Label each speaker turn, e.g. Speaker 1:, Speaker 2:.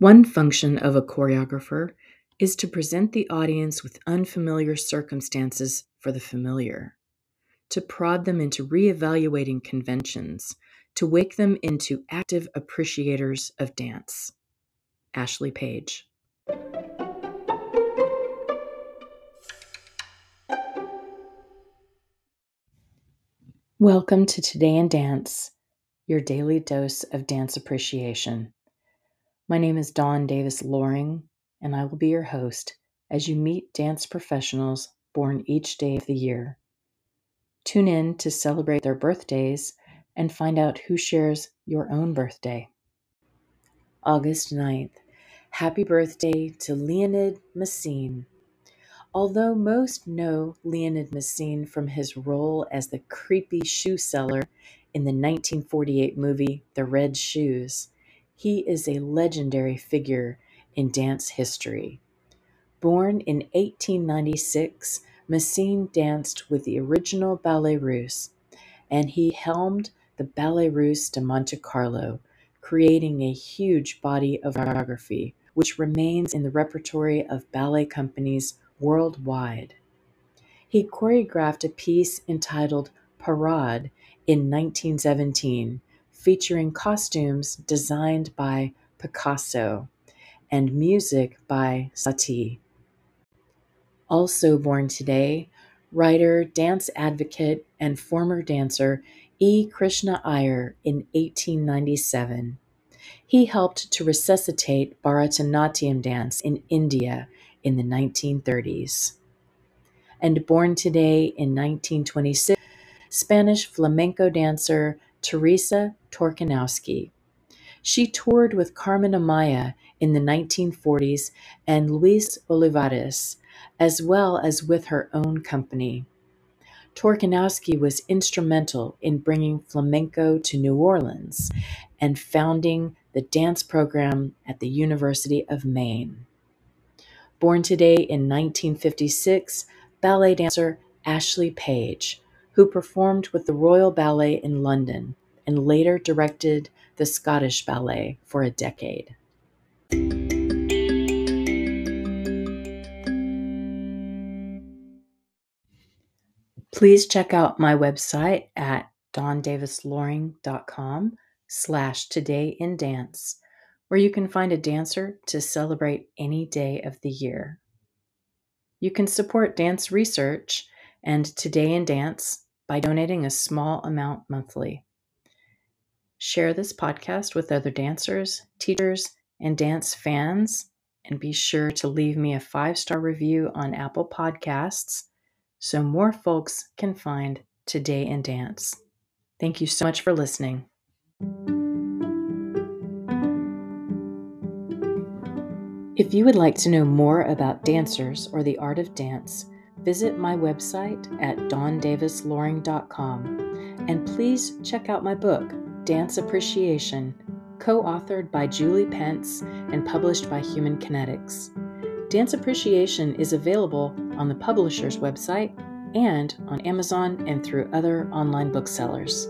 Speaker 1: One function of a choreographer is to present the audience with unfamiliar circumstances for the familiar, to prod them into reevaluating conventions, to wake them into active appreciators of dance. Ashley Page. Welcome to Today in Dance, your daily dose of dance appreciation. My name is Dawn Davis Loring, and I will be your host as you meet dance professionals born each day of the year. Tune in to celebrate their birthdays and find out who shares your own birthday. August 9th. Happy birthday to Leonide Massine. Although most know Leonide Massine from his role as the creepy shoe seller in the 1948 movie The Red Shoes, he is a legendary figure in dance history. Born in 1896, Massine danced with the original Ballet Russe, and he helmed the Ballet Russe de Monte Carlo, creating a huge body of choreography, which remains in the repertory of ballet companies worldwide. He choreographed a piece entitled Parade in 1917, featuring costumes designed by Picasso and music by Satie. Also born today, writer, dance advocate, and former dancer E. Krishna Iyer in 1897. He helped to resuscitate Bharatanatyam dance in India in the 1930s. And born today in 1926, Spanish flamenco dancer Teresa Torkanowsky. She toured with Carmen Amaya in the 1940s and Luis Olivares, as well as with her own company. Torkanowsky was instrumental in bringing flamenco to New Orleans and founding the dance program at the University of Maine. Born today in 1956, ballet dancer Ashley Page, who performed with the Royal Ballet in London and later directed the Scottish Ballet for a decade. Please check out my website at dawndavisloring.com slash today in dance where you can find a dancer to celebrate any day of the year. You can support dance research and Today in Dance by donating a small amount monthly. Share this podcast with other dancers, teachers, and dance fans, and be sure to leave me a five star review on Apple Podcasts so more folks can find Today in Dance. Thank you so much for listening. If you would like to know more about dancers or the art of dance, visit my website at dawndavisloring.com and please check out my book, Dance Appreciation, co authored by Julie Pence and published by Human Kinetics. Dance Appreciation is available on the publisher's website and on Amazon and through other online booksellers.